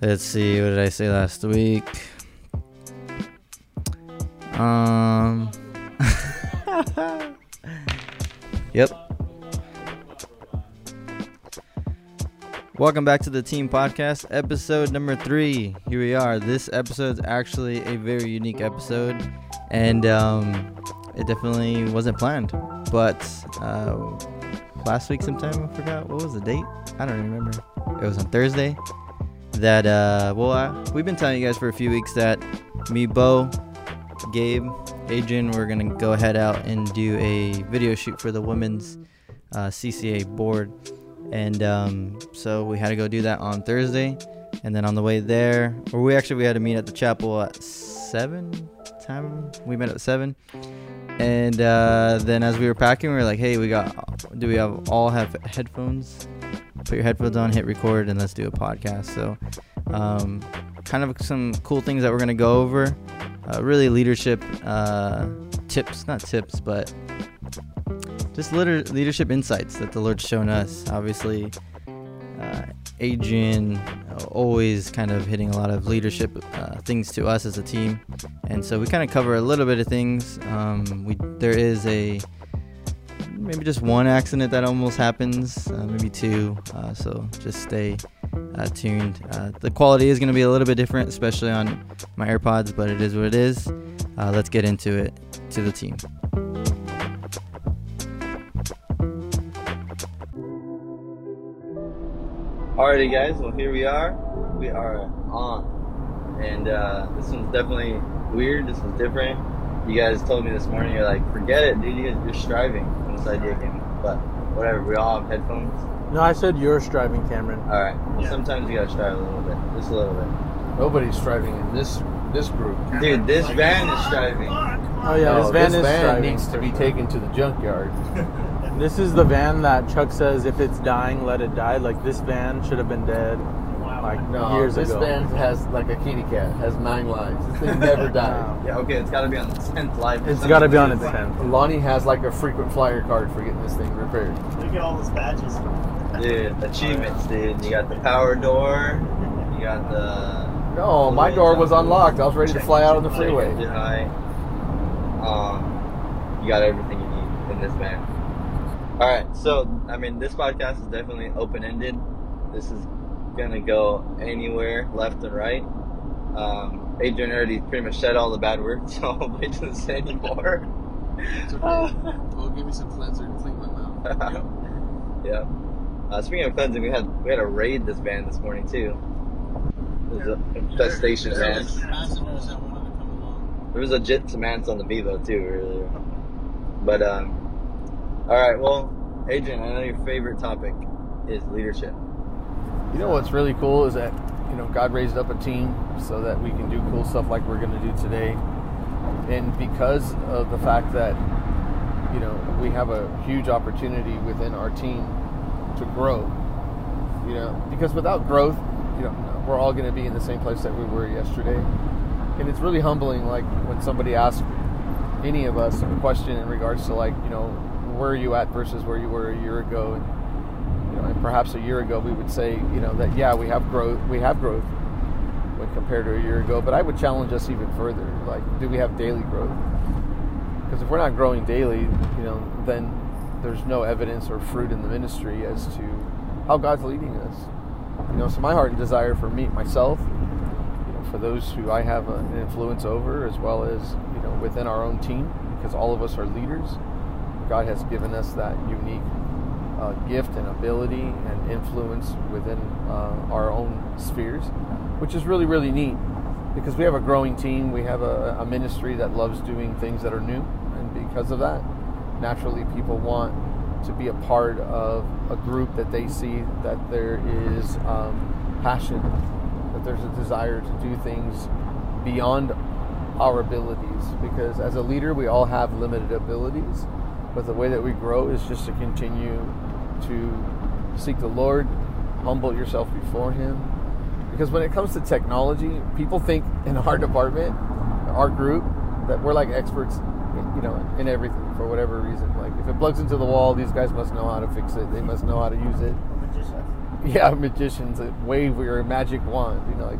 Let's see. What did I say last week? Um. yep. Welcome back to the Team Podcast, episode number three. Here we are. This episode is actually a very unique episode, and um, it definitely wasn't planned. But uh, last week, sometime I forgot what was the date. I don't remember. It was on Thursday. That uh, well, uh, we've been telling you guys for a few weeks that me, Bo, Gabe, Adrian, we're gonna go head out and do a video shoot for the women's uh, CCA board, and um, so we had to go do that on Thursday, and then on the way there, or we actually we had to meet at the chapel at seven. Time we met at seven, and uh, then as we were packing, we were like, "Hey, we got. Do we have all have headphones? Put your headphones on, hit record, and let's do a podcast." So, um, kind of some cool things that we're gonna go over. Uh, really leadership uh, tips, not tips, but just liter- leadership insights that the Lord's shown us. Obviously, uh, Adrian uh, always kind of hitting a lot of leadership uh, things to us as a team, and so we kind of cover a little bit of things. Um, we there is a maybe just one accident that almost happens, uh, maybe two. Uh, so just stay uh, tuned. Uh, the quality is going to be a little bit different, especially on my AirPods, but it is what it is. Uh, let's get into it to the team. Alrighty, guys. Well, here we are. We are on, and uh, this one's definitely weird. This one's different. You guys told me this morning, you're like, forget it, dude. You guys, you're striving when this idea came. But whatever. We all have headphones. No, I said you're striving, Cameron. All right. Well, Yeah. sometimes you gotta strive a little bit, just a little bit. Nobody's striving in this this group. Dude, this van is ah, striving. Oh yeah, No, this van is van striving. needs to be taken to the junkyard. This is the van that Chuck says if it's dying, let it die. Like this van should have been dead like No, years this ago. van has like a kitty cat, has nine lives. This thing never died. Wow. Yeah. Okay. It's gotta be on its tenth life. It's got to be on its tenth. Lonnie has like a frequent flyer card for getting this thing repaired. Look at all those badges. Dude, achievements, dude. You got the power door. You got the. No, my door was unlocked. I was ready to fly out on the freeway. High. Um, you got everything you need in this van. All right, so I mean, this podcast is definitely open ended. This is gonna go anywhere, left and right. Um, Adrian already pretty much said all the bad words, so I won't wait to say anymore. It's okay. well, give me some cleanser to clean my mouth. yeah. Uh, speaking of cleansing, we had we had a raid this van this morning too. It was a infestation There van. was passengers that wanted to come along. There was legit some ants on the Bevo too earlier. But um, all right. Well, Adrian, I know your favorite topic is leadership. You know what's really cool is that you know God raised up a team so that we can do cool stuff like we're going to do today, and because of the fact that you know we have a huge opportunity within our team to grow. You know, because without growth, you know, we're all going to be in the same place that we were yesterday, and it's really humbling. Like when somebody asks any of us a question in regards to like you know where are you at versus where you were a year ago, and perhaps a year ago we would say, you know, that yeah, we have growth, we have growth when compared to a year ago. But I would challenge us even further. Like, do we have daily growth? Because if we're not growing daily, you know, then there's no evidence or fruit in the ministry as to how God's leading us. You know, so my heart and desire for me, myself, you know, for those who I have an influence over, as well as you know, within our own team, because all of us are leaders. God has given us that unique uh, gift and ability and influence within uh, our own spheres, which is really, really neat because we have a growing team. We have a, a ministry that loves doing things that are new, and because of that, naturally, people want to be a part of a group that they see that there is um, passion, that there's a desire to do things beyond our abilities. Because as a leader, we all have limited abilities, but the way that we grow is just to continue to seek the Lord, humble yourself before Him. Because when it comes to technology, people think in our department, our group, that we're like experts, you know, in everything for whatever reason. Like if it plugs into the wall, these guys must know how to fix it. They must know how to use it. yeah, magicians that wave your magic wand, you know, like,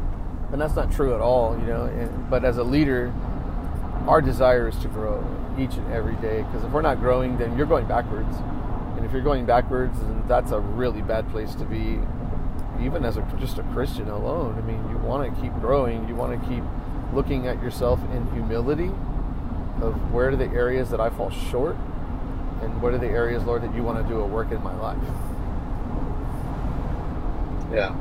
and that's not true at all, you know. And, but as a leader, our desire is to grow each and every day because if we're not growing, then you're going backwards. If you're going backwards, that's a really bad place to be, even as a, just a Christian alone. I mean, you want to keep growing, you want to keep looking at yourself in humility of where are the areas that I fall short and what are the areas, Lord, that you want to do a work in my life. Yeah.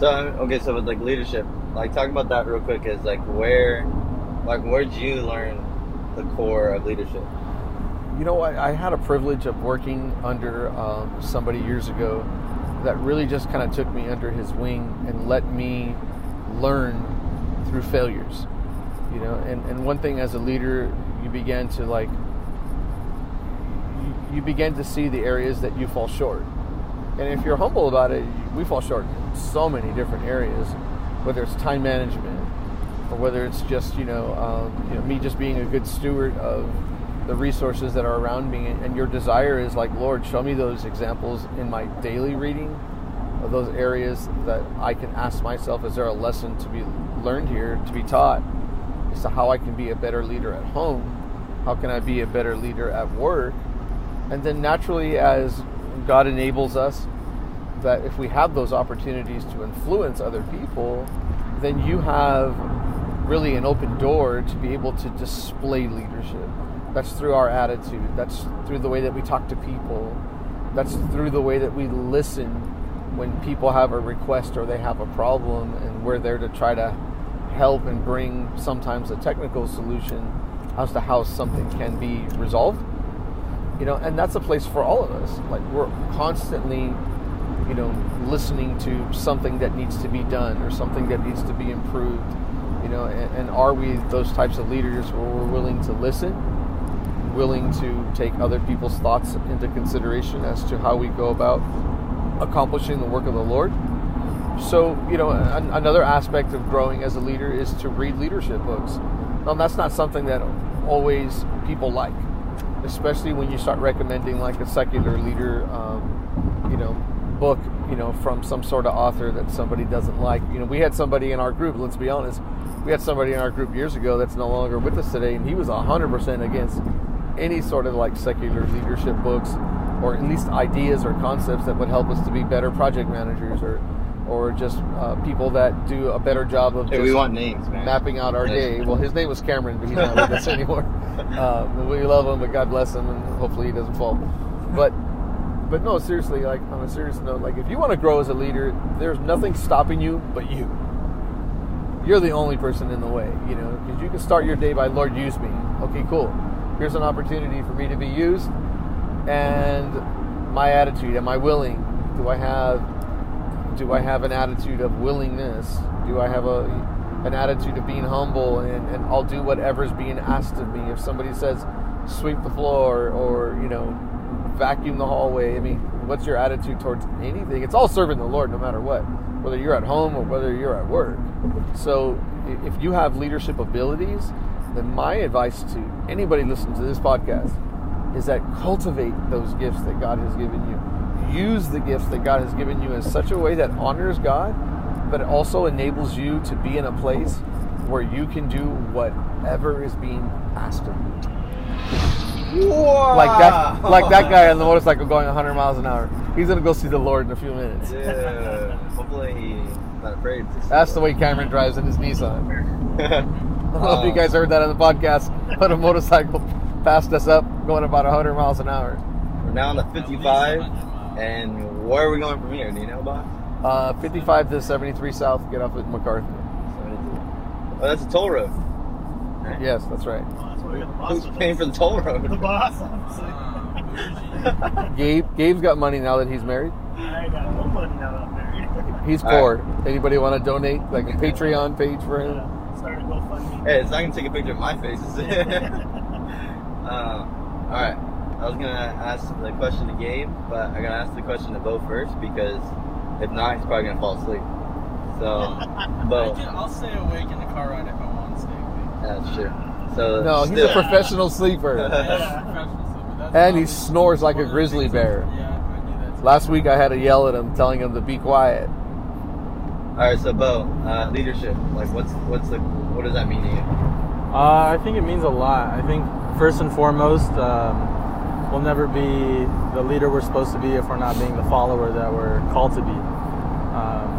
So okay, so with like leadership, like talk about that real quick. Is like where, like where did you learn the core of leadership? You know, I, I had a privilege of working under um, somebody years ago that really just kind of took me under his wing and let me learn through failures. You know, and, and one thing as a leader, you began to like, you, you begin to see the areas that you fall short. And if you're humble about it, we fall short in so many different areas, whether it's time management or whether it's just you know, um, you know me just being a good steward of the resources that are around me. And your desire is like, Lord, show me those examples in my daily reading of those areas that I can ask myself, is there a lesson to be learned here, to be taught, as to how I can be a better leader at home? How can I be a better leader at work? And then naturally, as God enables us, that if we have those opportunities to influence other people, then you have really an open door to be able to display leadership. That's through our attitude, that's through the way that we talk to people, that's through the way that we listen when people have a request or they have a problem, and we're there to try to help and bring sometimes a technical solution as to how something can be resolved. You know and that's a place for all of us. Like we're constantly you know listening to something that needs to be done or something that needs to be improved you know and, and, are we those types of leaders where we're willing to listen willing to take other people's thoughts into consideration as to how we go about accomplishing the work of the lord so you know an, another aspect of growing as a leader is to read leadership books now that's not something that always people like especially when you start recommending like a secular leader, um, you know, book, you know, from some sort of author that somebody doesn't like. You know, we had somebody in our group. Let's be honest, we had somebody in our group years ago that's no longer with us today, and he was hundred percent against any sort of like secular leadership books, or at least ideas or concepts that would help us to be better project managers or or just uh, people that do a better job of hey, we want names, man. mapping out our day. Well, his name was Cameron, but he's not with us anymore. Uh, we love him, but God bless him, and hopefully he doesn't fall. But but no, seriously, like on a serious note, like if you want to grow as a leader, there's nothing stopping you but you. You're the only person in the way, you know, because you can start your day by Lord use me. Okay, cool. Here's an opportunity for me to be used, and my attitude. Am I willing? Do I have do I have an attitude of willingness? Do I have a an attitude of being humble and, and I'll do whatever's being asked of me. If somebody says sweep the floor or, you know, vacuum the hallway, I mean, what's your attitude towards anything? It's all serving the Lord no matter what, whether you're at home or whether you're at work. So if you have leadership abilities, then my advice to anybody listening to this podcast is that cultivate those gifts that God has given you use the gifts that God has given you in such a way that honors God, but it also enables you to be in a place where you can do whatever is being asked of you. Wow. Like that, like that guy on the motorcycle going 100 miles an hour. He's gonna go see the Lord in a few minutes. Yeah. Hopefully he's not afraid. To That's the way Cameron drives in his Nissan. I don't know if you guys heard that on the podcast, but a motorcycle passed us up going about 100 miles an hour. We're now on the 55, and where are we going from here? Do you know, boss? Uh, 55 to 73 South, get off at MacArthur. Oh, that's a toll road. Yes, that's right. Who's paying for the toll road? The boss, obviously. Gabe, Gabe's got money now that he's married. I got no money now that I'm married. He's All poor. Anybody want to donate like a Patreon page for him? Uh, started to GoFundMe. Hey, it's not gonna take a picture of my face. is it? uh, all right. I was gonna ask the question to Gabe, but I gotta ask the question to Bo first because if not, he's probably gonna fall asleep. So, I Bo, can, I'll stay awake in the car ride if I want to stay awake. that's true. So No, he's a professional sleeper. Yeah, professional sleeper. That's And he snores like a one of the grizzly bear. Yeah, I do that Last week I had to yell at him, telling him to be quiet. All right, so Bo, uh, leadership. Like, what's what's the what does that mean to you? Uh, I think it means a lot. I think first and foremost, um, we'll never be the leader we're supposed to be if we're not being the follower that we're called to be. Um,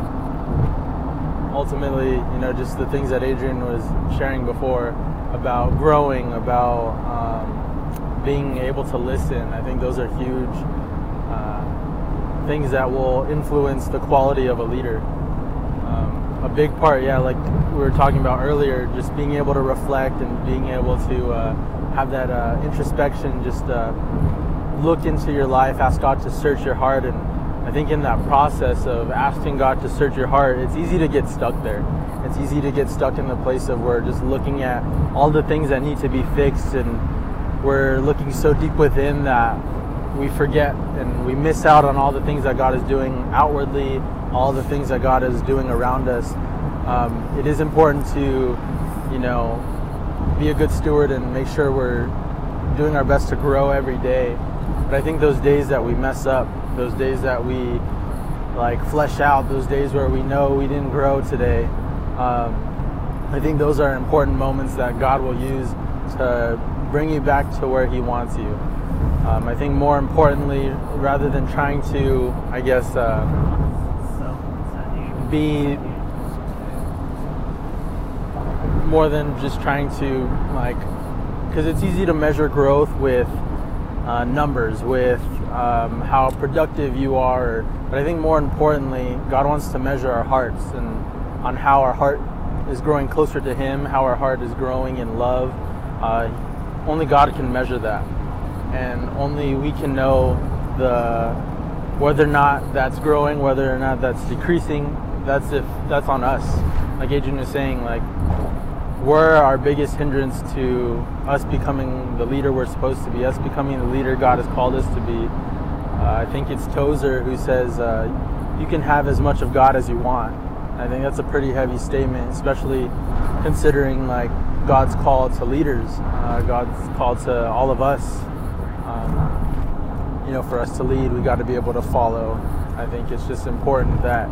ultimately, you know, just the things that Adrian was sharing before about growing, about um, being able to listen. I think those are huge uh, things that will influence the quality of a leader. A big part, yeah, like we were talking about earlier, just being able to reflect and being able to uh, have that uh, introspection, just uh, look into your life, ask God to search your heart. And I think in that process of asking God to search your heart, it's easy to get stuck there. It's easy to get stuck in the place of where just looking at all the things that need to be fixed and we're looking so deep within that we forget and we miss out on all the things that God is doing outwardly, all the things that God is doing around us. Um, it is important to, you know, be a good steward and make sure we're doing our best to grow every day. But I think those days that we mess up, those days that we like flesh out, those days where we know we didn't grow today, um, I think those are important moments that God will use to bring you back to where He wants you. Um, I think more importantly, rather than trying to, I guess, uh, be more than just trying to like, because it's easy to measure growth with uh, numbers, with um, how productive you are. But I think more importantly, God wants to measure our hearts and on how our heart is growing closer to Him, how our heart is growing in love. Uh, only God can measure that, and only we can know the whether or not that's growing, whether or not that's decreasing. That's if that's on us. Like Adrian was saying, like we're our biggest hindrance to us becoming the leader we're supposed to be, us becoming the leader God has called us to be. Uh, I think it's Tozer who says uh, you can have as much of God as you want. I think that's a pretty heavy statement, especially considering like God's call to leaders, uh, God's call to all of us. Um, you know, for us to lead, we got to be able to follow. I think it's just important that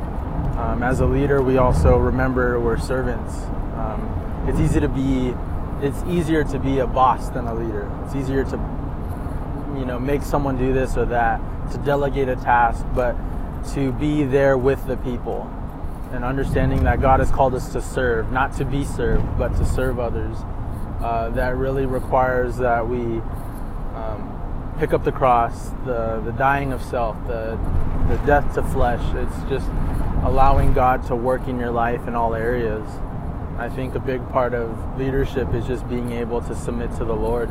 um, as a leader, we also remember we're servants. Um, it's easy to be, it's easier to be a boss than a leader. It's easier to, you know, make someone do this or that, to delegate a task, but to be there with the people and understanding that God has called us to serve, not to be served, but to serve others. Uh, that really requires that we um, pick up the cross, the, the dying of self, the, the death to flesh. It's just allowing God to work in your life in all areas. I think a big part of leadership is just being able to submit to the Lord.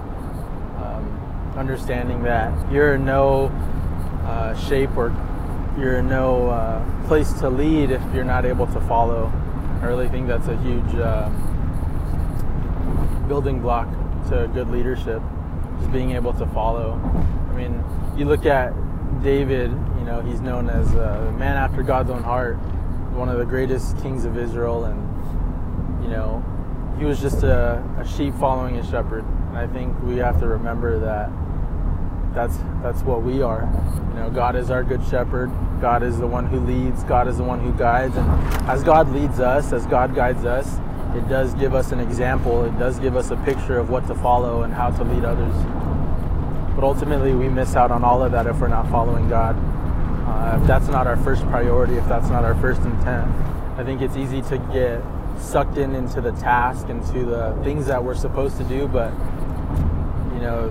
Um, understanding that you're in no uh, shape or you're in no uh, place to lead if you're not able to follow. I really think that's a huge uh, building block to good leadership, just being able to follow. I mean, you look at David, you know, he's known as a man after God's own heart, one of the greatest kings of Israel, and, you know, he was just a, a sheep following a shepherd. And I think we have to remember that that's that's what we are. You know, God is our good shepherd. God is the one who leads. God is the one who guides. And as God leads us, as God guides us, it does give us an example. It does give us a picture of what to follow and how to lead others. But ultimately, we miss out on all of that if we're not following God. Uh, if that's not our first priority, if that's not our first intent, I think it's easy to get sucked in into the task, into the things that we're supposed to do. But you know,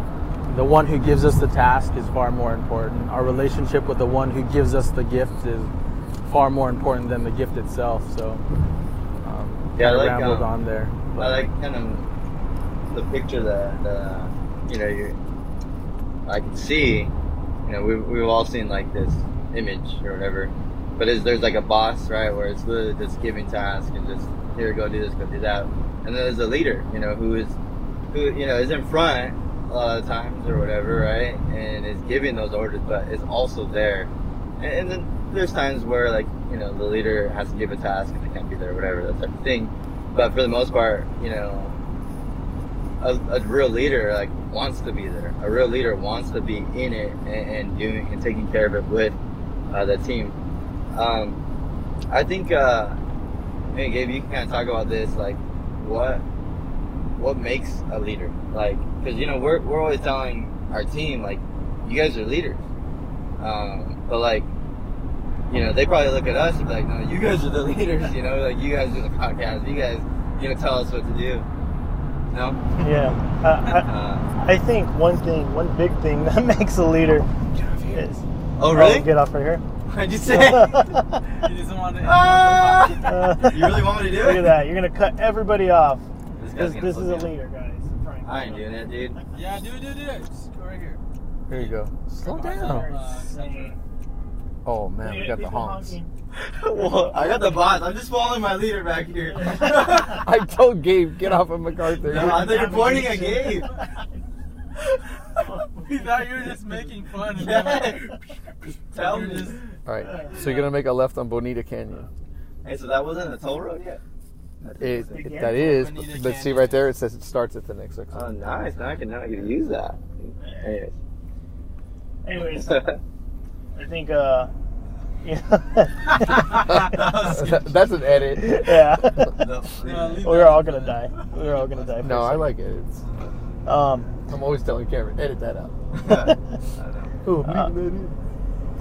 the one who gives us the task is far more important. Our relationship with the one who gives us the gift is far more important than the gift itself. So, um, Yeah, I like, rambled um, on there. I like kind of the picture that uh, you know you I can see. You know, we've we've all seen like this image or whatever, but is there's like a boss, right, where it's literally just giving tasks and just here go do this, go do that, and then there's a leader, you know, who is who you know is in front a lot of times or whatever, right, and is giving those orders, but is also there, and, and then there's times where like you know the leader has to give a task and they can't be there, or whatever, that type of thing. But for the most part, you know, a, a real leader like wants to be there. A real leader wants to be in it and, and doing and taking care of it with uh, the team. Um, I think, uh, hey, Gabe, you can kind of talk about this. Like, what what makes a leader? Like, because you know we're we're always telling our team like, you guys are leaders. Um, but like, you know, they probably look at us and be like, no, you guys are the leaders. You know, like you guys do the podcast. You guys, you know, tell us what to do. No. Yeah. Uh, Uh, I, I think one thing, one big thing that makes a leader is. oh really? get off right here. What'd you say? He doesn't want to. Ah! Uh, you really want me to do it? Look at that. You're going to cut everybody off. This, This, guy's gonna this is a leader, guys. Frank. I ain't doing that, dude. Yeah, do do do it. Just go right here. Here you go. Slow Uh, down. Oh man, we got the People honks. Honking. well, I got the bots. I'm just following my leader back here. I told Gabe, get off of MacArthur. No, I think you're pointing at Gabe. We thought you were just making fun. and Yeah. Tell me. just- All right, so you're gonna make a left on Bonita Canyon. Hey, so that wasn't a toll road yet? It, it- that is, but, Bonita but see right there, it says it starts at the next exit. Oh, nice. Now I can now I can use that. Anyways. Anyways, I think, uh, you That's an edit. yeah. No, No, We're all gonna die. We're all gonna die. No, I like edits. Um, I'm always telling Cameron, edit that out. I know. Oh, Uh,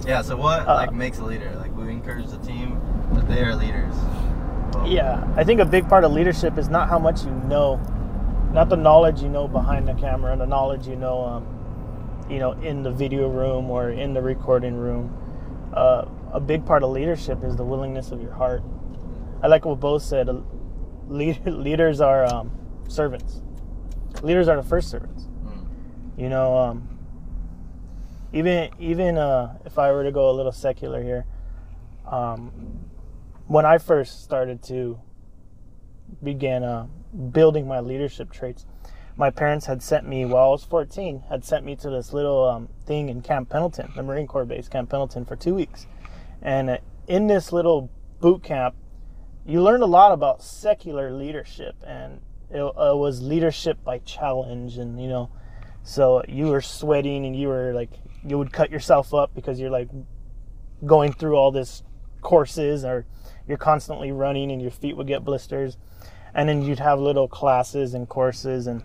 Yeah, so what Uh, like makes a leader? Like we encourage the team that they are leaders. Well, yeah, I think a big part of leadership is not how much you know, not the knowledge you know behind the camera, and the knowledge you know, um, you know, in the video room or in the recording room. Uh, a big part of leadership is the willingness of your heart. I like what Bo said. uh, Lead, leaders are um, servants. Leaders are the first servants. You know, um, even even uh, if I were to go a little secular here, um, when I first started to begin uh, building my leadership traits, my parents had sent me while I was 14 had sent me to this little um, thing in Camp Pendleton, the Marine Corps base, Camp Pendleton, for two weeks, and uh, in this little boot camp, you learned a lot about secular leadership, and it, uh, was leadership by challenge, and you know, so you were sweating and you were like you would cut yourself up because you're like going through all this courses or you're constantly running and your feet would get blisters. And then you'd have little classes and courses and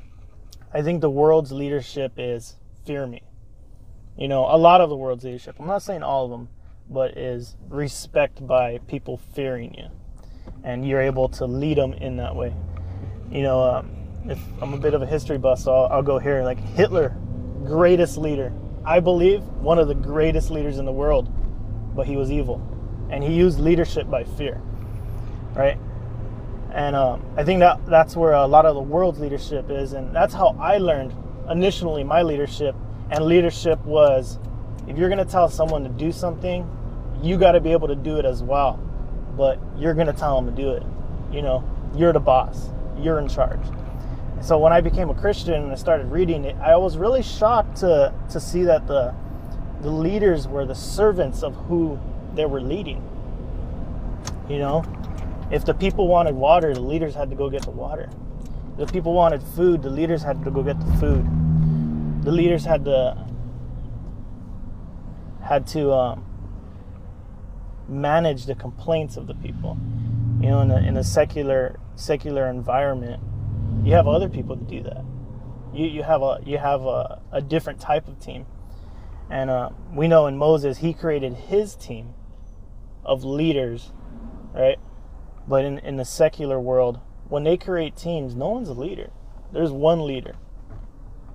i think the world's leadership is fear me. You know a lot of the world's leadership i'm not saying all of them but is respect by people fearing you. And you're able to lead them in that way. You know um, if i'm a bit of a history buff so I'll, I'll go here like hitler greatest leader. I believe one of the greatest leaders in the world but he was evil. And he used leadership by fear right? And um, i think that that's where a lot of the world's leadership is and that's how i learned initially my leadership and leadership was if you're going to tell someone to do something you got to be able to do it as well. But you're going to tell them to do it you know? You're the boss. You're in charge. So when i became a christian and i started reading it i was really shocked to to see that the the leaders were the servants of who they were leading you know? If the people wanted water the leaders had to go get the water. If the people wanted food the leaders had to go get the food. The leaders had to had to um, manage the complaints of the people. You know in a, in a secular secular environment you have other people to do that. You, you have a you have a, a different type of team. And uh, we know in moses he created his team of leaders right? But in, in the secular world when they create teams no one's a leader. There's one leader.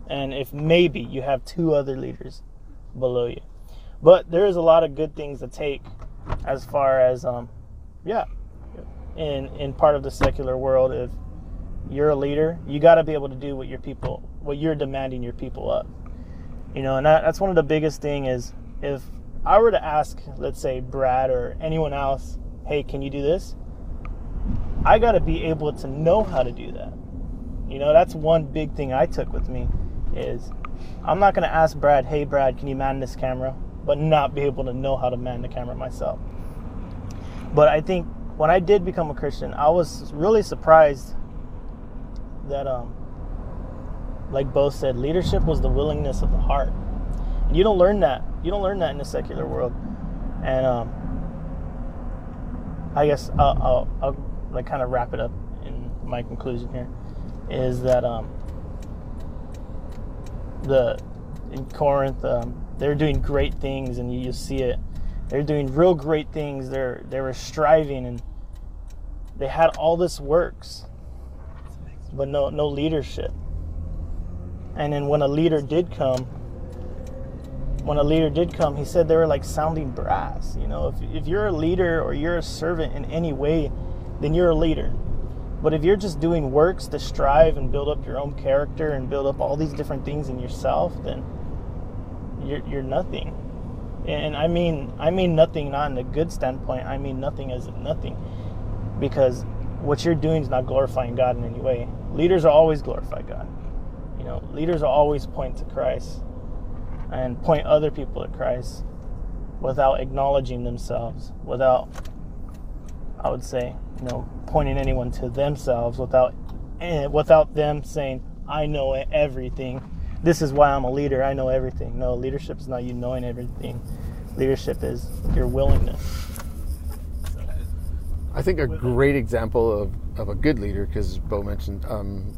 And if maybe you have two other leaders below you but there is a lot of good things to take as far as um yeah in in part of the secular world if you're a leader you got to be able to do what your people what you're demanding your people of you know and that, that's one of the biggest thing is if i were to ask let's say brad or anyone else hey can you do this? I got to be able to know how to do that. You know that's one big thing i took with me is i'm not going to ask brad hey brad can you man this camera but not be able to know how to man the camera myself. But i think when i did become a christian i was really surprised that um like Bo said leadership was the willingness of the heart. And you don't learn that. You don't learn that in the secular world. And um, I guess I'll, I'll, I'll like kind of wrap it up in my conclusion here is that um, the in Corinth um, they're doing great things and you, you see it. They're doing real great things. They're they were striving and they had all this works, but no no leadership. And then when a leader did come, when a leader did come, he said they were like sounding brass. You know, if, if you're a leader or you're a servant in any way, then you're a leader. But if you're just doing works to strive and build up your own character and build up all these different things in yourself, then you're, you're nothing. And I mean, I mean nothing not in a good standpoint. I mean nothing as in nothing, because what you're doing is not glorifying God in any way. Leaders are always glorify God. You know, leaders are always point to Christ and point other people to Christ without acknowledging themselves, without, I would say, you know, pointing anyone to themselves, without, eh, without them saying, "I know everything." This is why I'm a leader. I know everything. No, leadership is not you knowing everything. Leadership is your willingness. I think a great example of, of a good leader, because Bo mentioned, um,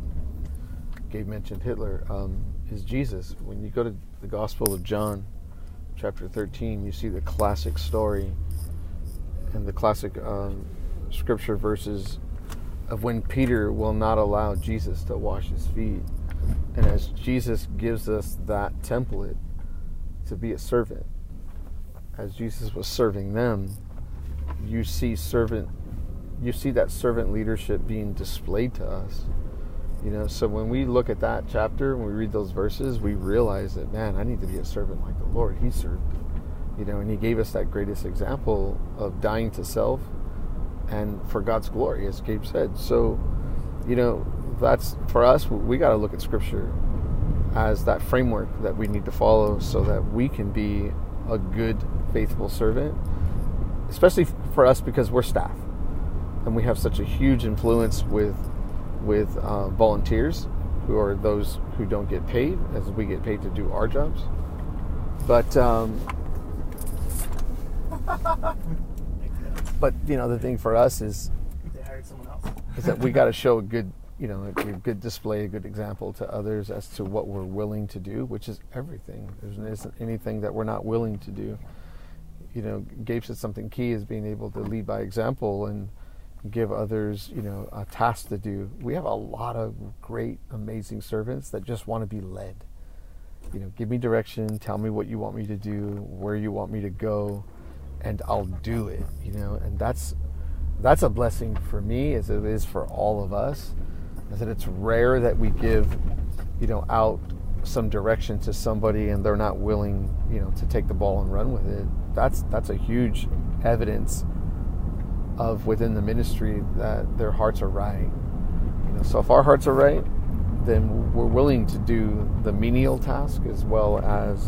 Gabe mentioned Hitler, um, is Jesus. When you go to the Gospel of John, chapter 13, you see the classic story and the classic um, scripture verses of when Peter will not allow Jesus to wash his feet. And as Jesus gives us that template to be a servant, as Jesus was serving them, you see servant you see that servant leadership being displayed to us. You know, so when we look at that chapter, when we read those verses, we realize that man, I need to be a servant like the Lord. He served. You know, and he gave us that greatest example of dying to self and for God's glory, as Gabe said. So, you know, that's for us, we got to look at scripture as that framework that we need to follow so that we can be a good, faithful servant, especially for us because we're staff and we have such a huge influence with with uh, volunteers who are those who don't get paid as we get paid to do our jobs but um, but you know the thing for us is They hired someone else. is that we got to show a good you know a good display a good example to others as to what we're willing to do which is everything. There isn't anything that we're not willing to do. You know gabe said something key is being able to lead by example and give others you know a task to do. We have a lot of great amazing servants that just want to be led. You know give me direction tell me what you want me to do where you want me to go and i'll do it you know? And that's that's a blessing for me as it is for all of us is that it's rare that we give you know out some direction to somebody and they're not willing you know to take the ball and run with it that's that's a huge evidence of within the ministry that their hearts are right you know so if our hearts are right then we're willing to do the menial task as well as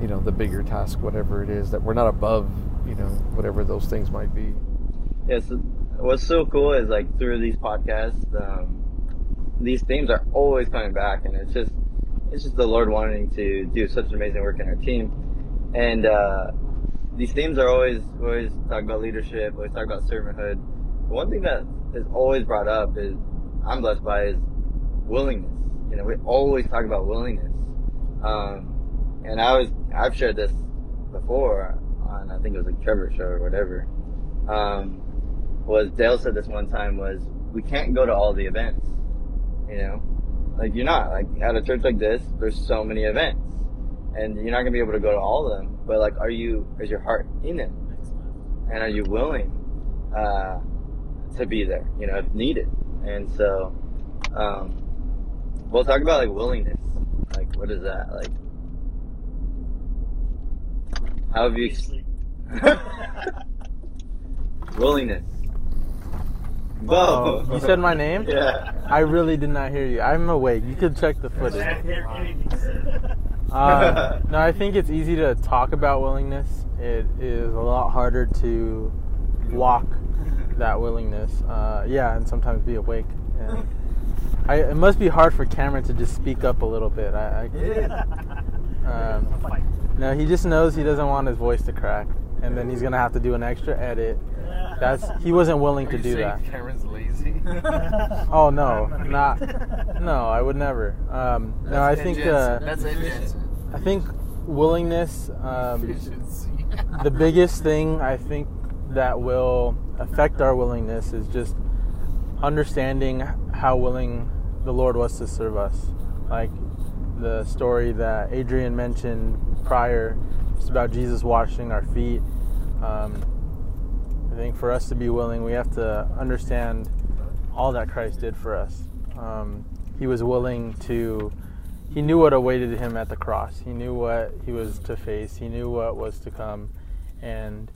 you know the bigger task whatever it is that we're not above you know whatever those things might be Yes. What's so cool is like through these podcasts, um, these themes are always coming back, and it's just it's just the Lord wanting to do such amazing work in our team, and uh, these themes are always always talk about leadership, always talk about servanthood. But one thing that is always brought up is I'm blessed by is willingness. You know, we always talk about willingness, um, and I was I've shared this before on I think it was like Trevor show or whatever. Um, was Dale said this one time was we can't go to all the events. You know, like you're not like at a church like this. There's so many events, and you're not gonna be able to go to all of them. But like, are you? Is your heart in them? And are you willing uh, to be there? You know, if needed. And so, um, we'll talk about like willingness. Like, what is that? Like, how have you? Willingness. Oh, Whoa. you said my name? Yeah. I really did not hear you. I'm awake. You could check the footage. can't hear anything said. Uh, no, I think it's easy to talk about willingness. It is a lot harder to walk that willingness. Uh, yeah, and sometimes be awake. And I, it must be hard for Cameron to just speak up a little bit. I, I um, no, he just knows he doesn't want his voice to crack, and then he's gonna have to do an extra edit. That's he wasn't willing Are to you do saying that. Cameron's lazy. Oh no, not no. I would never. Um, no, I think uh, That's Ed I think willingness. Um, Efficiency. the biggest thing I think that will affect our willingness is just understanding how willing the Lord was to serve us. Like the story that Adrian mentioned prior, it's about Jesus washing our feet. Um, I think for us to be willing, we have to understand all that Christ did for us. Um, he was willing to, he knew what awaited him at the cross. He knew what he was to face. He knew what was to come. And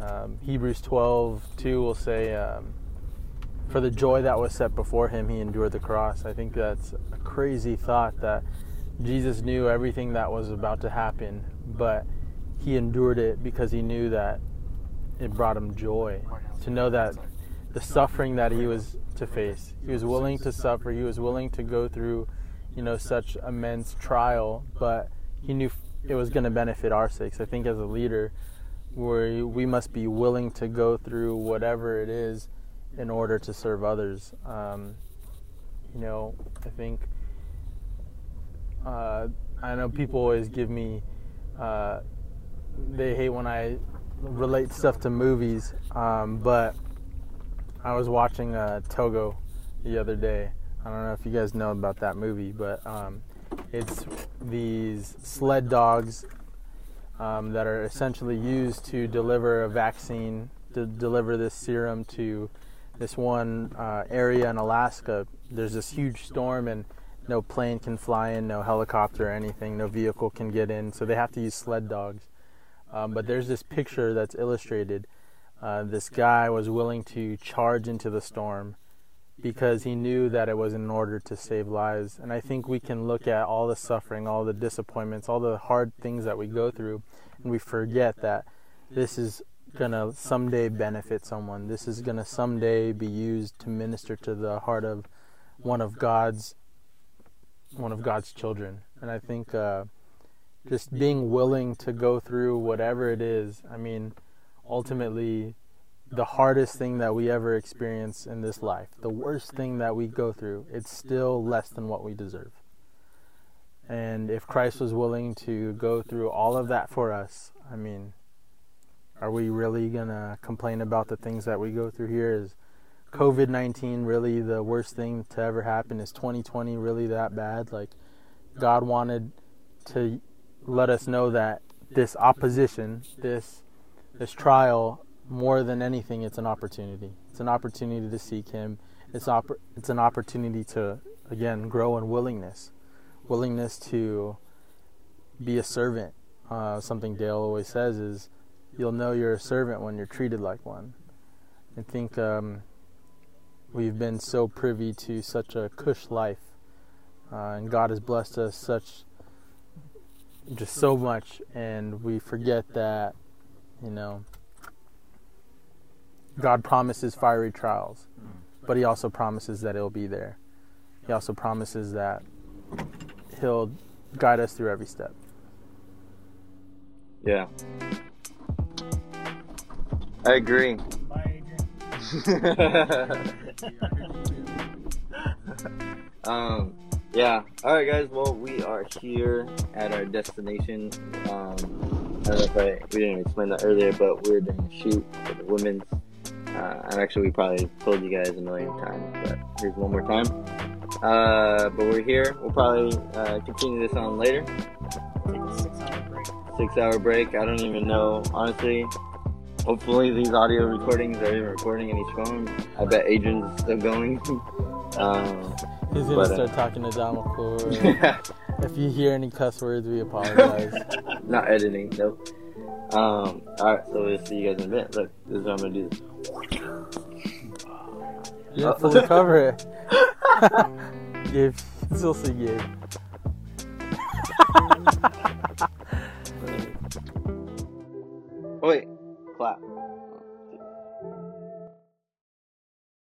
um, Hebrews 12, 2 will say, um, for the joy that was set before him, he endured the cross. I think that's a crazy thought that Jesus knew everything that was about to happen, but he endured it because he knew that it brought him joy to know that the suffering that he was to face, he was willing to suffer, he was willing to go through, you know, such immense trial, but he knew it was going to benefit our sakes. I think as a leader, we we must be willing to go through whatever it is in order to serve others. Um, you know, I think uh, I know people always give me uh, they hate when I relate stuff to movies, um, but I was watching uh, Togo the other day. I don't know if you guys know about that movie, but um, it's these sled dogs um, that are essentially used to deliver a vaccine, to deliver this serum to this one uh, area in Alaska. There's this huge storm, and no plane can fly in, no helicopter or anything, no vehicle can get in, so they have to use sled dogs. Um, but there's this picture that's illustrated. Uh, this guy was willing to charge into the storm because he knew that it was in order to save lives. And I think we can look at all the suffering, all the disappointments, all the hard things that we go through, and we forget that this is going to someday benefit someone. This is going to someday be used to minister to the heart of one of God's one of God's children. And I think uh, just being willing to go through whatever it is. I mean, ultimately, the hardest thing that we ever experience in this life, the worst thing that we go through, it's still less than what we deserve. And if Christ was willing to go through all of that for us, I mean, are we really going to complain about the things that we go through here? Is COVID 19 really the worst thing to ever happen? Is 2020 really that bad? Like, God wanted to let us know that this opposition, this this trial, more than anything, it's an opportunity. It's an opportunity to seek Him. It's oppor- it's an opportunity to again grow in willingness, willingness to be a servant. Uh, something Dale always says is, "You'll know you're a servant when you're treated like one." I think um, we've been so privy to such a cush life, uh, and God has blessed us such just so much and we forget that you know God promises fiery trials but he also promises that it'll be there he also promises that he'll guide us through every step Yeah. I agree. Um, yeah. All right, guys. Well, we are here at our destination. Um, I don't know if I we didn't explain that earlier, but we're doing a shoot for the women's. Uh, and actually, we probably told you guys a million times, but here's one more time. Uh, but we're here. We'll probably uh, continue this on later. Take a six-hour break. Six hour break. I don't even know, honestly. Hopefully, these audio recordings are even recording in each phone. I bet Adrian's still going. um, he's gonna But, uh, start talking to Damakor if you hear any cuss words we apologize Not editing, no. Um, alright, so we'll see you guys in a bit. Look, this is what I'm gonna do. you have to cover it Gabe still see Gabe wait, 快。